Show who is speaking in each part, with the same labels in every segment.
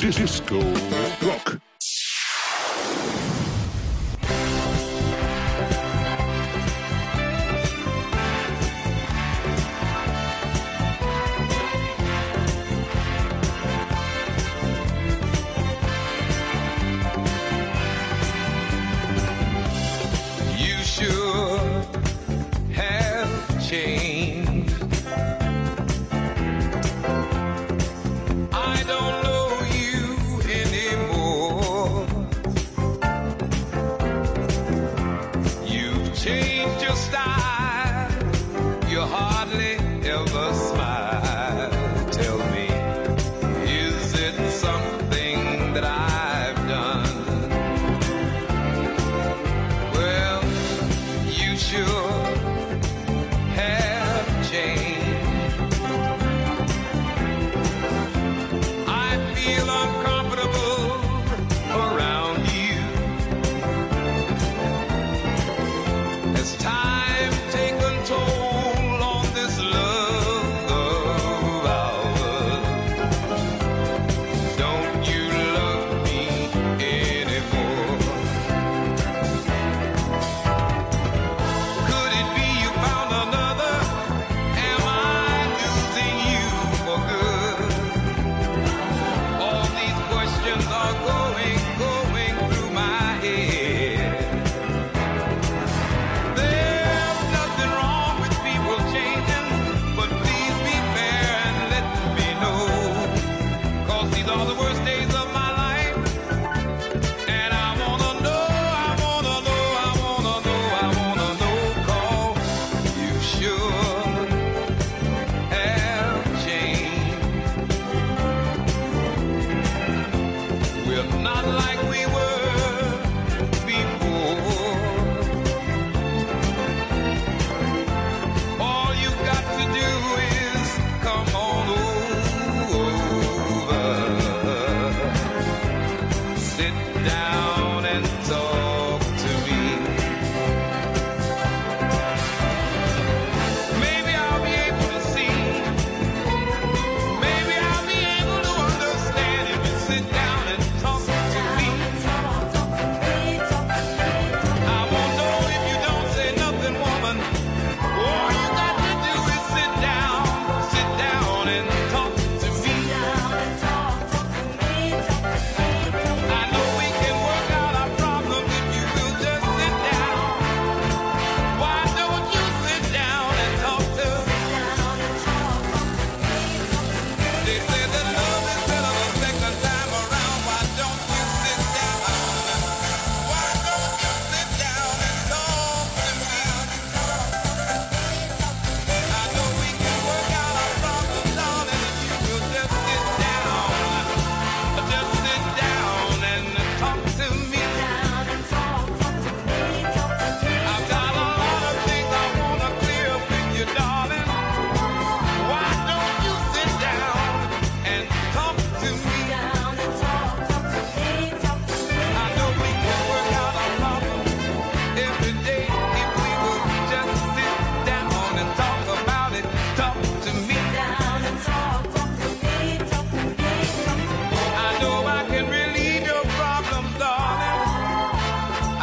Speaker 1: disco rock.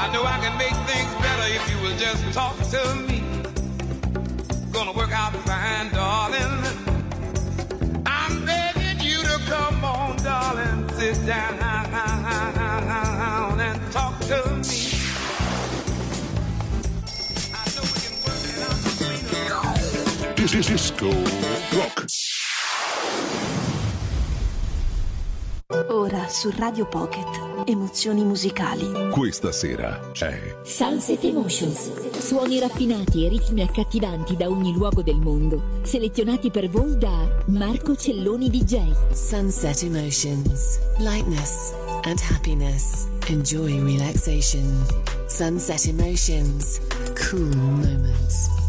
Speaker 2: I know I can make things better if you will just talk to me. Gonna work out fine, darling. I'm begging you to come on, darling. Sit down and talk to me. This is
Speaker 1: Disco Rock.
Speaker 3: Ora su Radio Pocket emozioni musicali.
Speaker 1: Questa sera c'è
Speaker 4: Sunset Emotions. Suoni raffinati e ritmi accattivanti da ogni luogo del mondo. Selezionati per voi da Marco Celloni DJ.
Speaker 5: Sunset Emotions. Lightness and happiness. Enjoy relaxation. Sunset Emotions. Cool moments.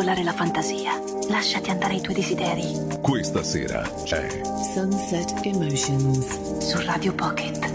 Speaker 3: Volare la fantasia. Lasciati andare i tuoi desideri
Speaker 1: Questa sera c'è
Speaker 5: Sunset Emotions.
Speaker 3: su Radio Pocket.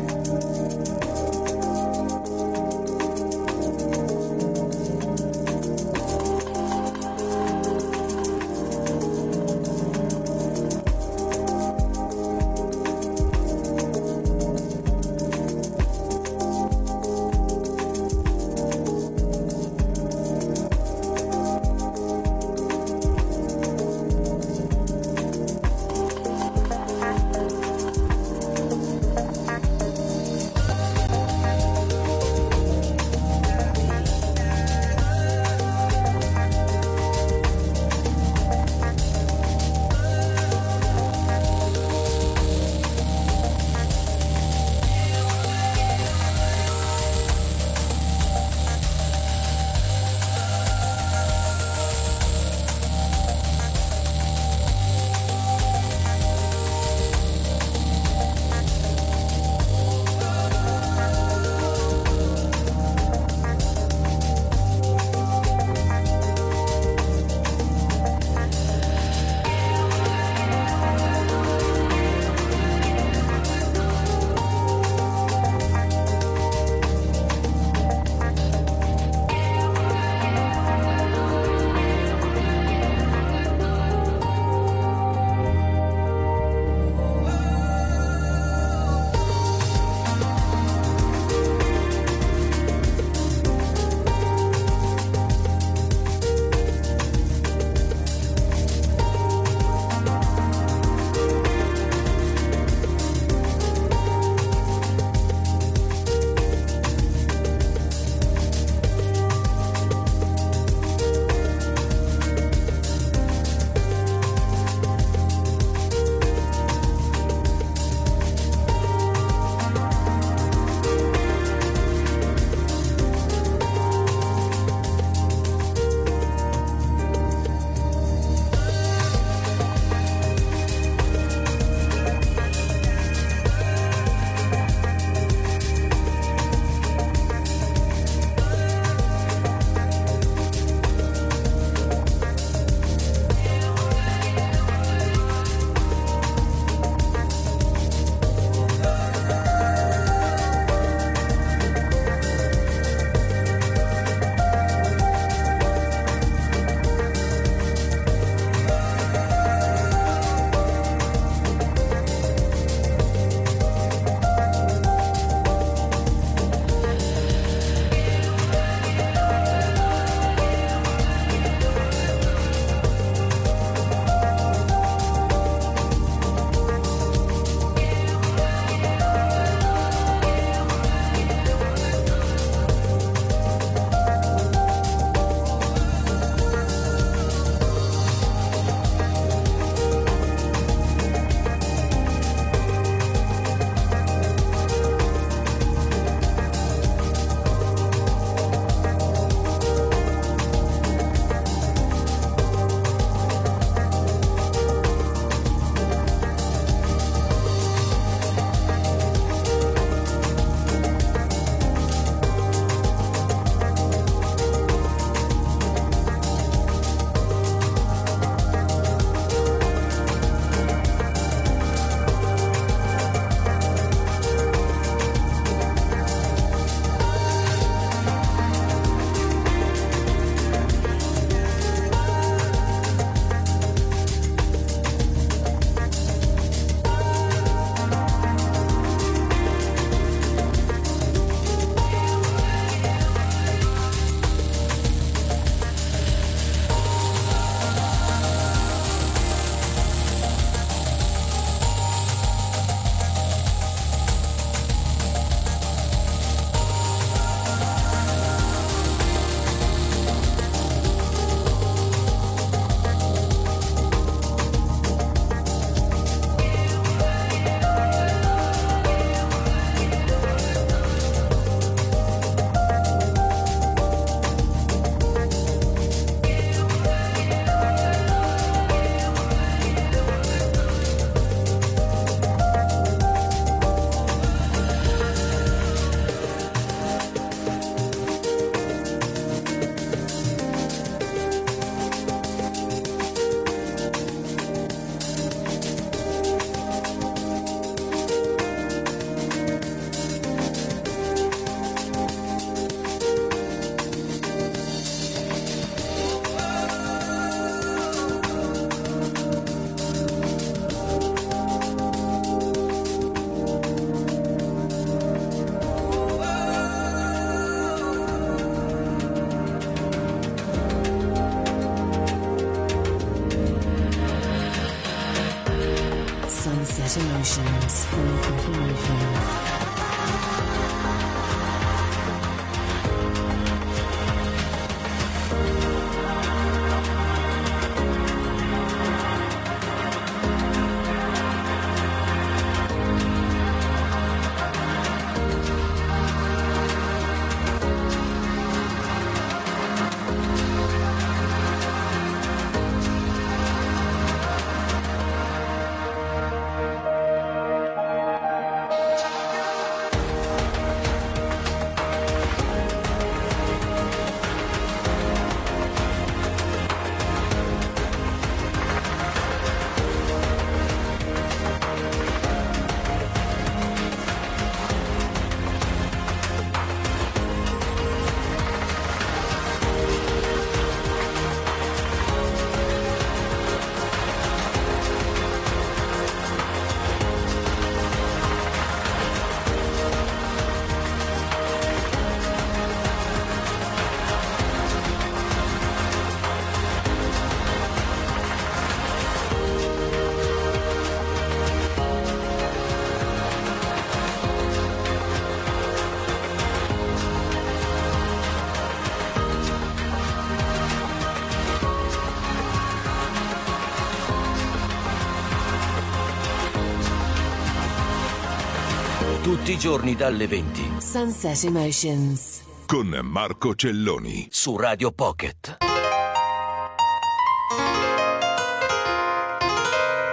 Speaker 6: Tutti i giorni dalle 20
Speaker 5: Sunset Emotions.
Speaker 7: Con Marco Celloni.
Speaker 6: su Radio Pocket.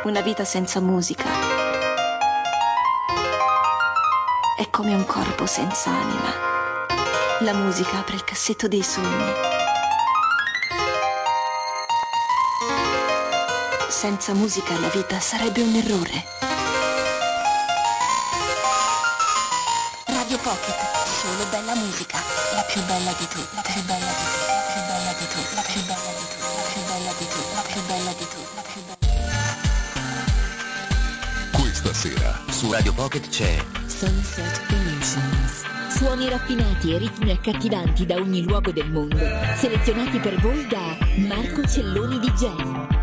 Speaker 3: Una vita senza musica è come un corpo senza anima. La musica apre il cassetto dei sogni. Senza musica la vita sarebbe un errore. Radio Pocket, solo bella musica, la più bella di tutte, la più bella di tutte, la più bella di tutte, la più bella di tutte, la più bella di tutte, la più bella di tutte, la più bella
Speaker 7: Questa sera
Speaker 6: Su Radio Pocket c'è
Speaker 5: Sunset Emotions.
Speaker 4: Suoni raffinati e ritmi accattivanti da ogni luogo del mondo, selezionati per voi da Marco Celloni DJ.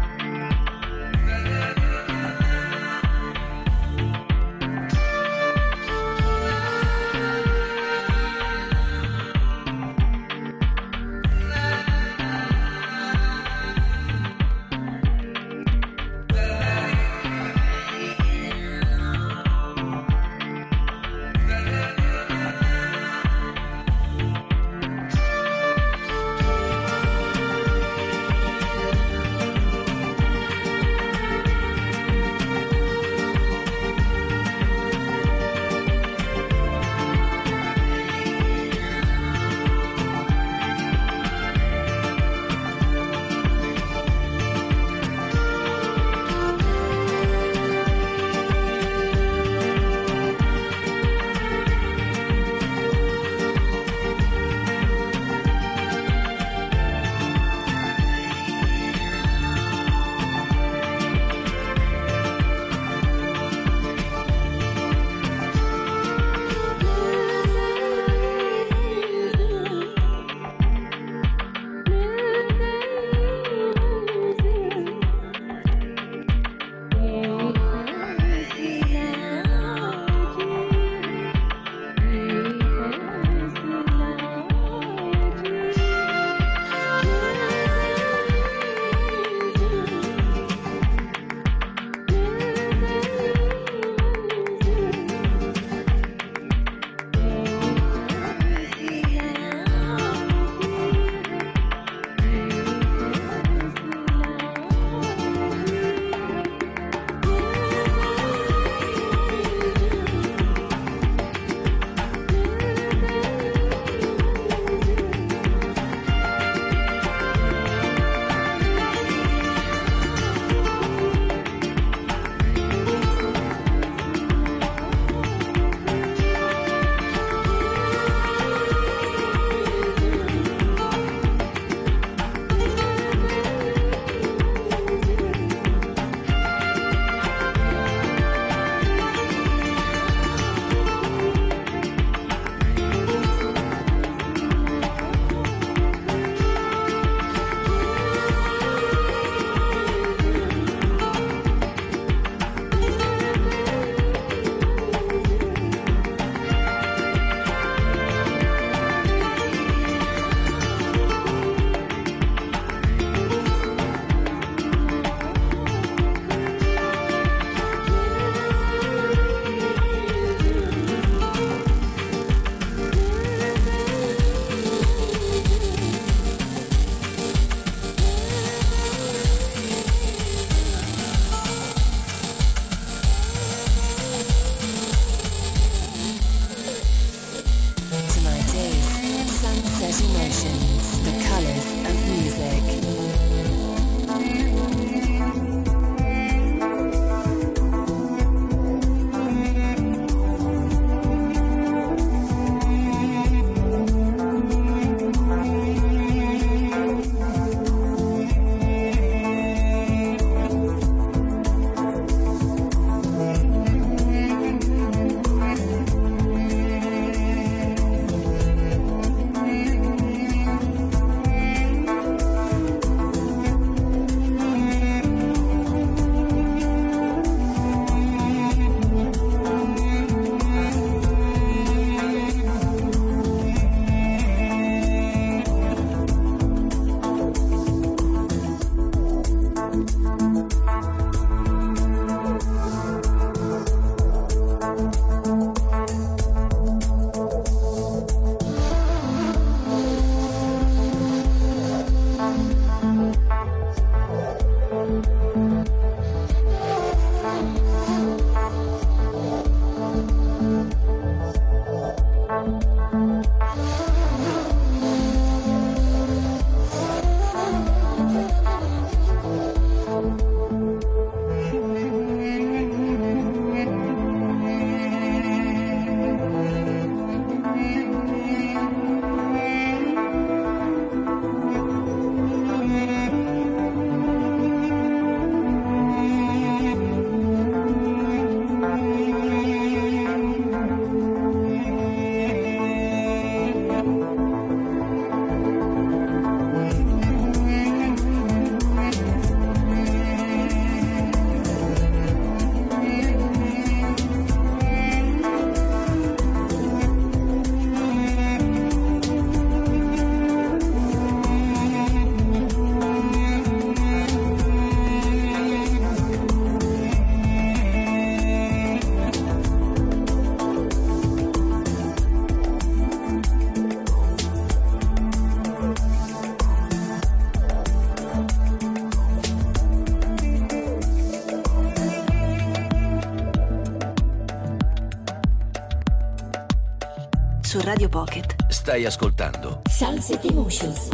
Speaker 3: Radio Pocket.
Speaker 6: Stai ascoltando
Speaker 4: Sunset Emotions.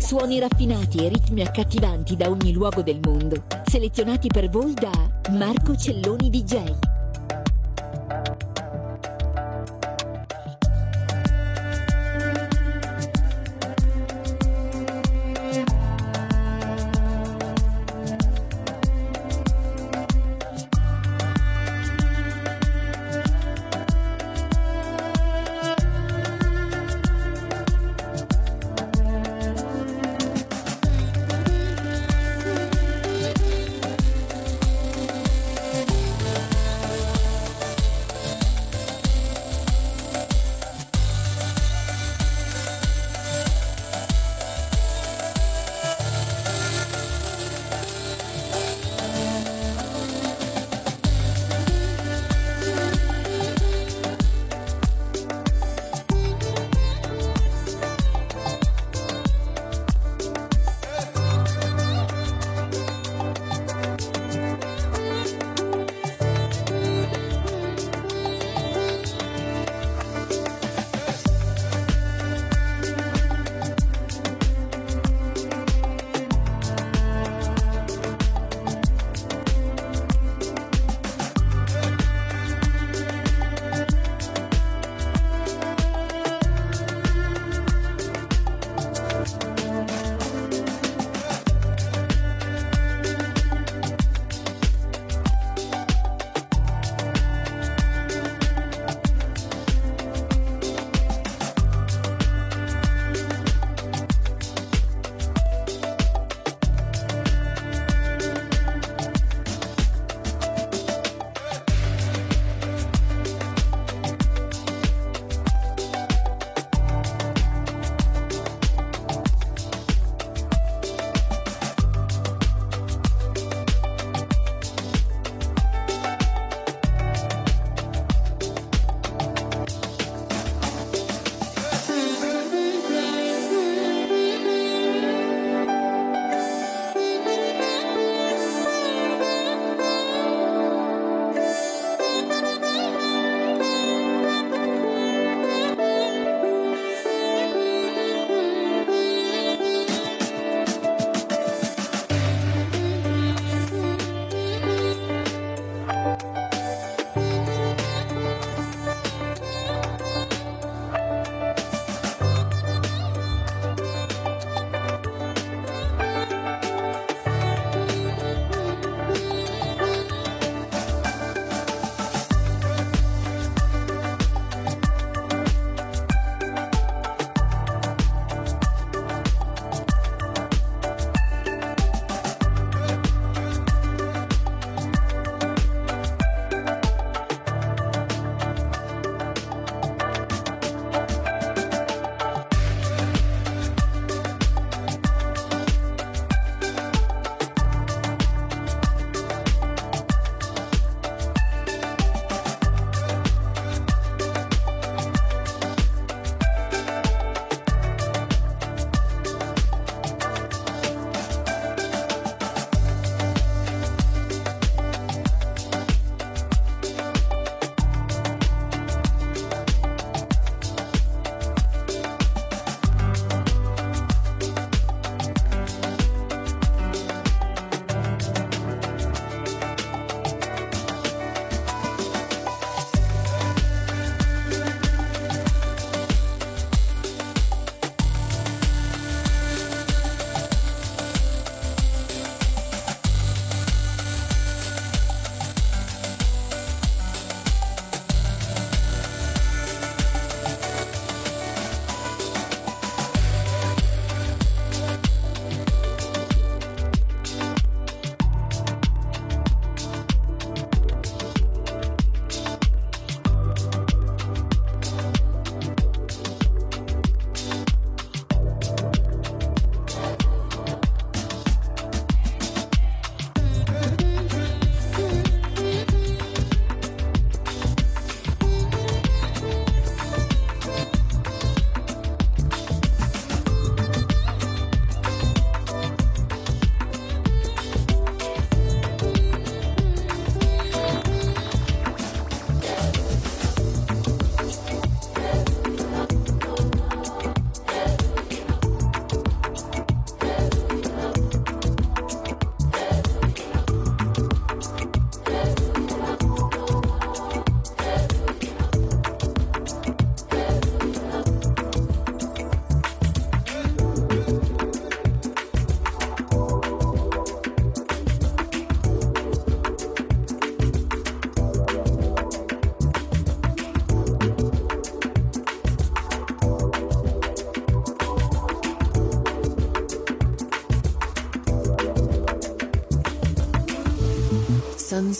Speaker 4: Suoni raffinati e ritmi accattivanti da ogni luogo del mondo, selezionati per voi da Marco Celloni DJ.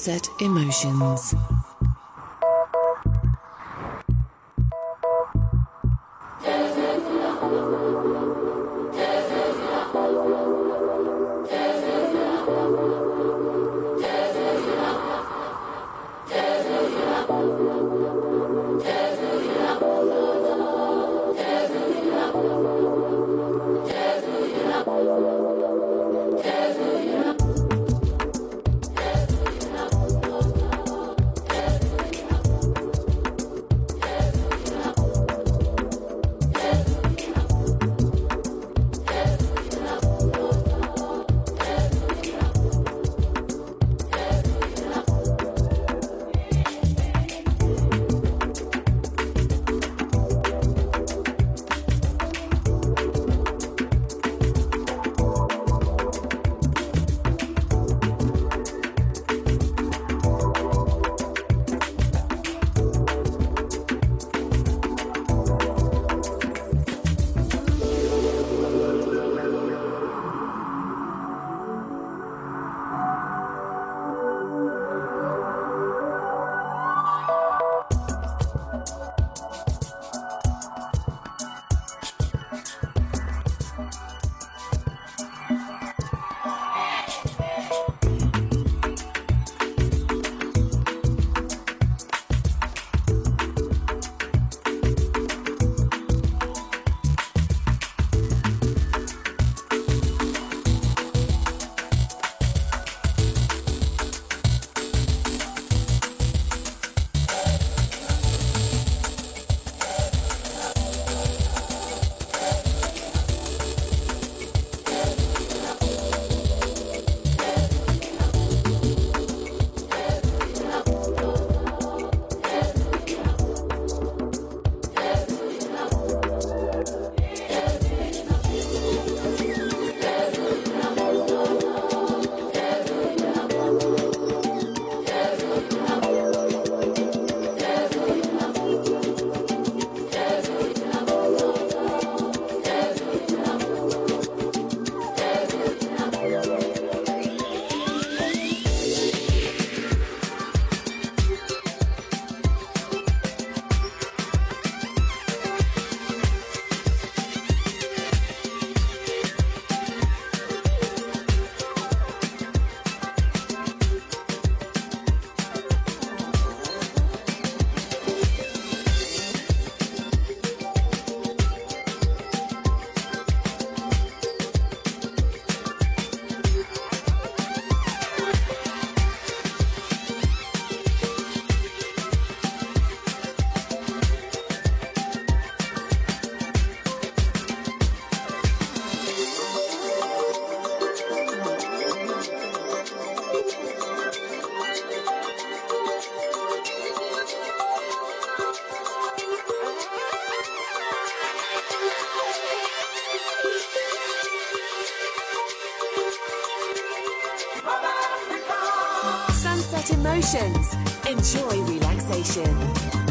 Speaker 5: Sunset Emotions. Emotions. Enjoy relaxation.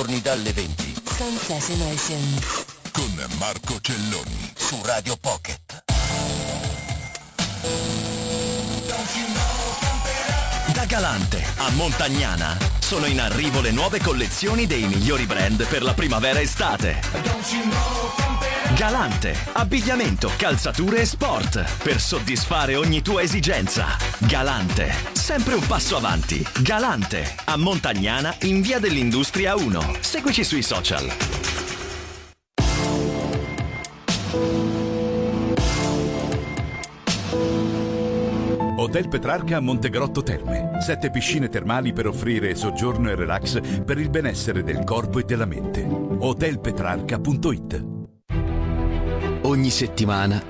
Speaker 8: Giorni dalle 20
Speaker 5: Sunset Emotions.
Speaker 1: Con Marco Celloni.
Speaker 8: su Radio Pocket. Da Galante a Montagnana sono in arrivo le nuove collezioni dei migliori brand per la primavera-estate. Galante, abbigliamento, calzature e sport per soddisfare ogni tua esigenza. Galante, sempre un passo avanti. Galante, a Montagnana in via dell'Industria 1. Seguici sui social.
Speaker 9: Hotel Petrarca a Montegrotto Terme. Sette piscine termali per offrire soggiorno e relax per il benessere del corpo e della mente. Hotelpetrarca.it
Speaker 10: Ogni settimana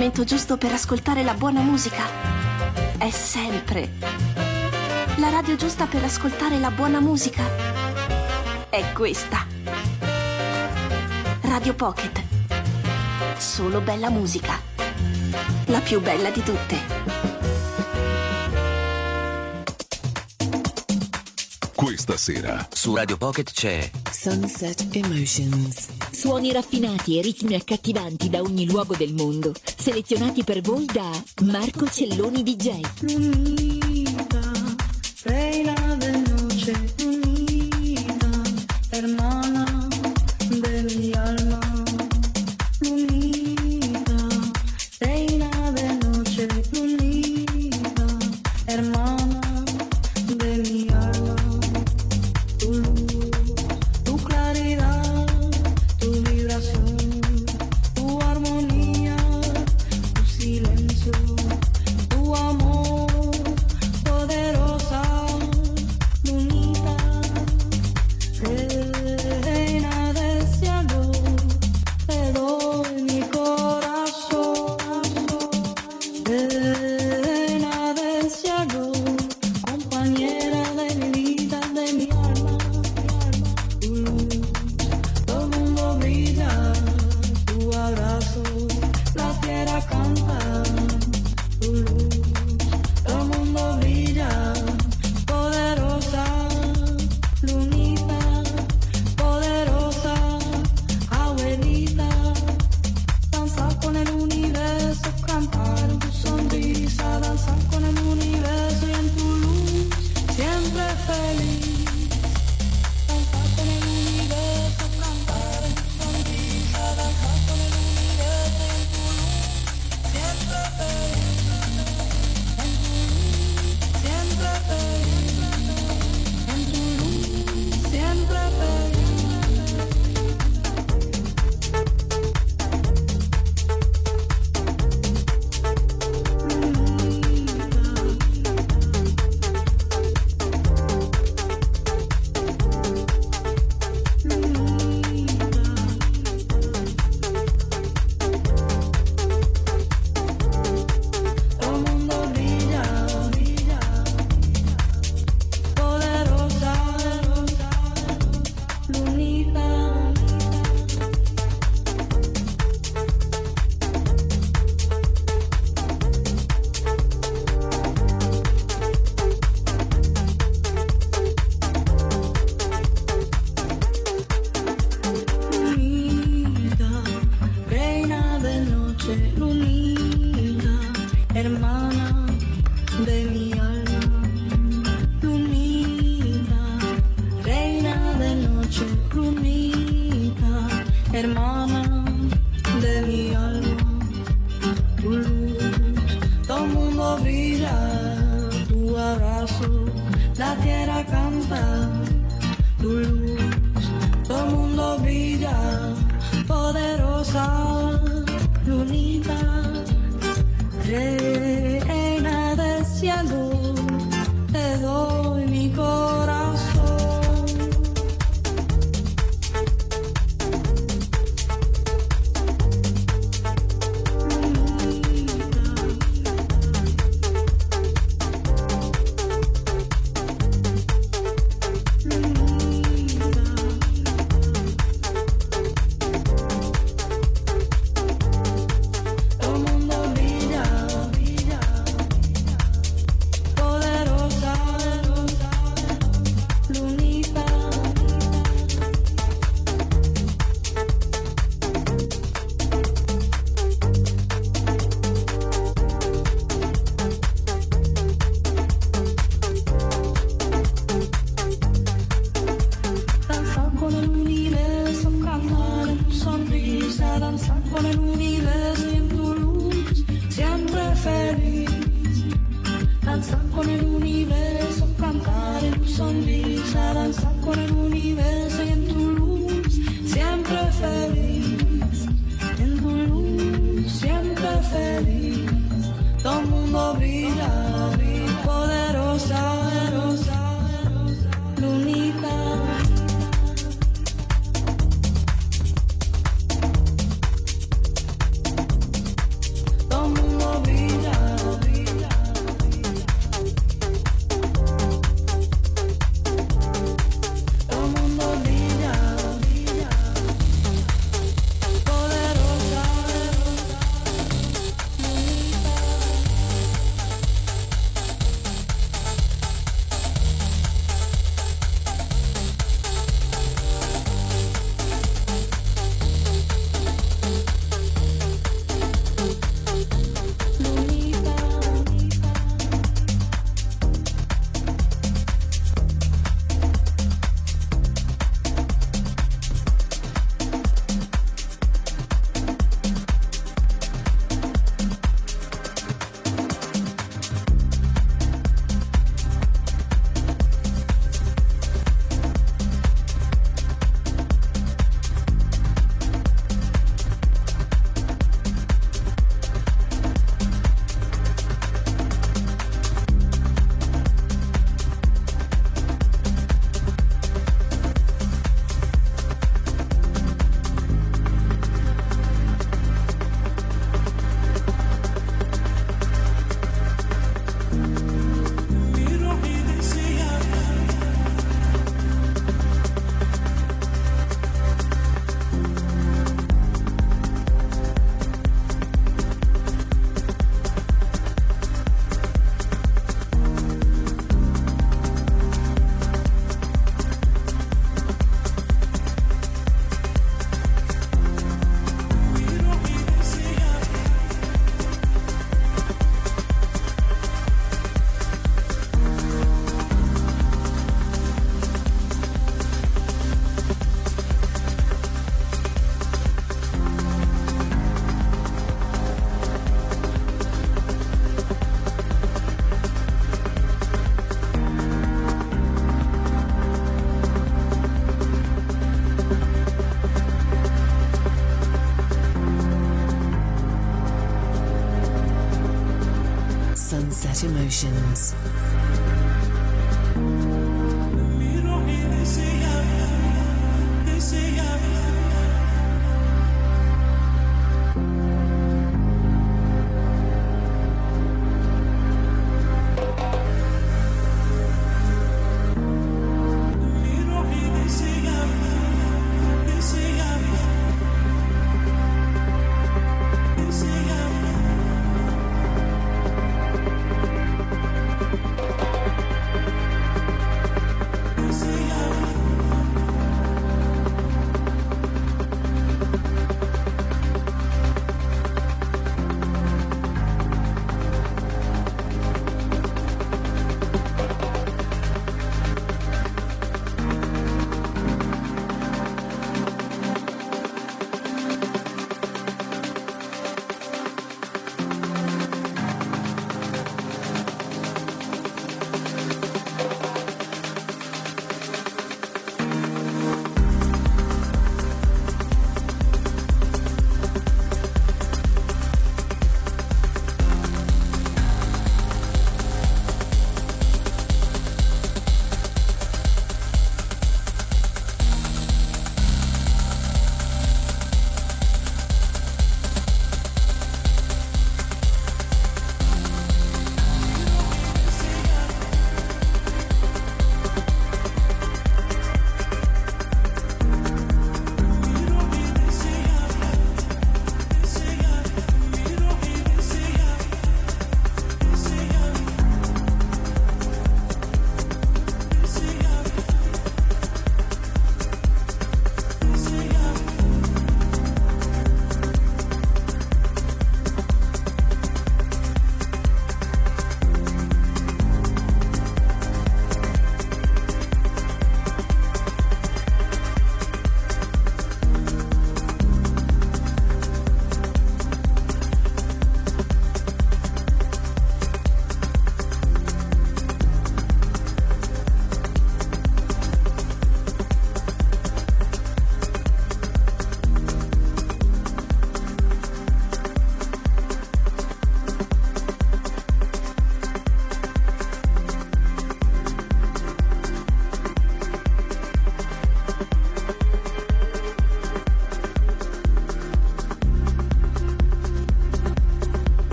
Speaker 3: momento giusto per ascoltare la buona musica è sempre. La radio giusta per ascoltare la buona musica è questa. Radio Pocket. Solo bella musica. La più bella di tutte.
Speaker 1: Questa sera
Speaker 5: su Radio Pocket c'è
Speaker 4: Sunset Emotions. Suoni raffinati e ritmi accattivanti da ogni luogo del mondo, selezionati per voi da Marco Celloni DJ.
Speaker 11: Mm. brilla tu abrazo, la tierra canta tu luz, todo el mundo brilla, poderosa lunita, reina del cielo.
Speaker 5: emotions.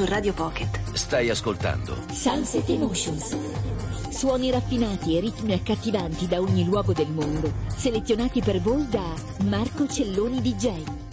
Speaker 4: Su Radio Pocket.
Speaker 6: Stai ascoltando
Speaker 4: Sunset Emotions. Suoni raffinati e ritmi accattivanti da ogni luogo del mondo, selezionati per voi da Marco Celloni DJ.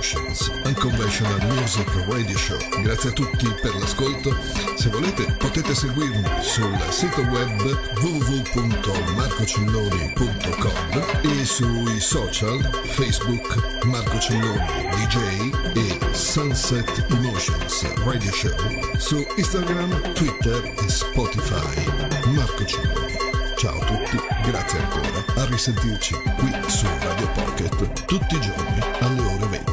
Speaker 12: Emotions, Unconventional Music Radio Show. Grazie a tutti per l'ascolto. Se volete potete seguirmi sul sito web www.marcocelloni.com e sui social Facebook Marco Celloni DJ e Sunset Emotions Radio Show su Instagram, Twitter e Spotify. Marco Celloni. Ciao a tutti, grazie ancora. A risentirci qui su Radio Pocket tutti i giorni alle ore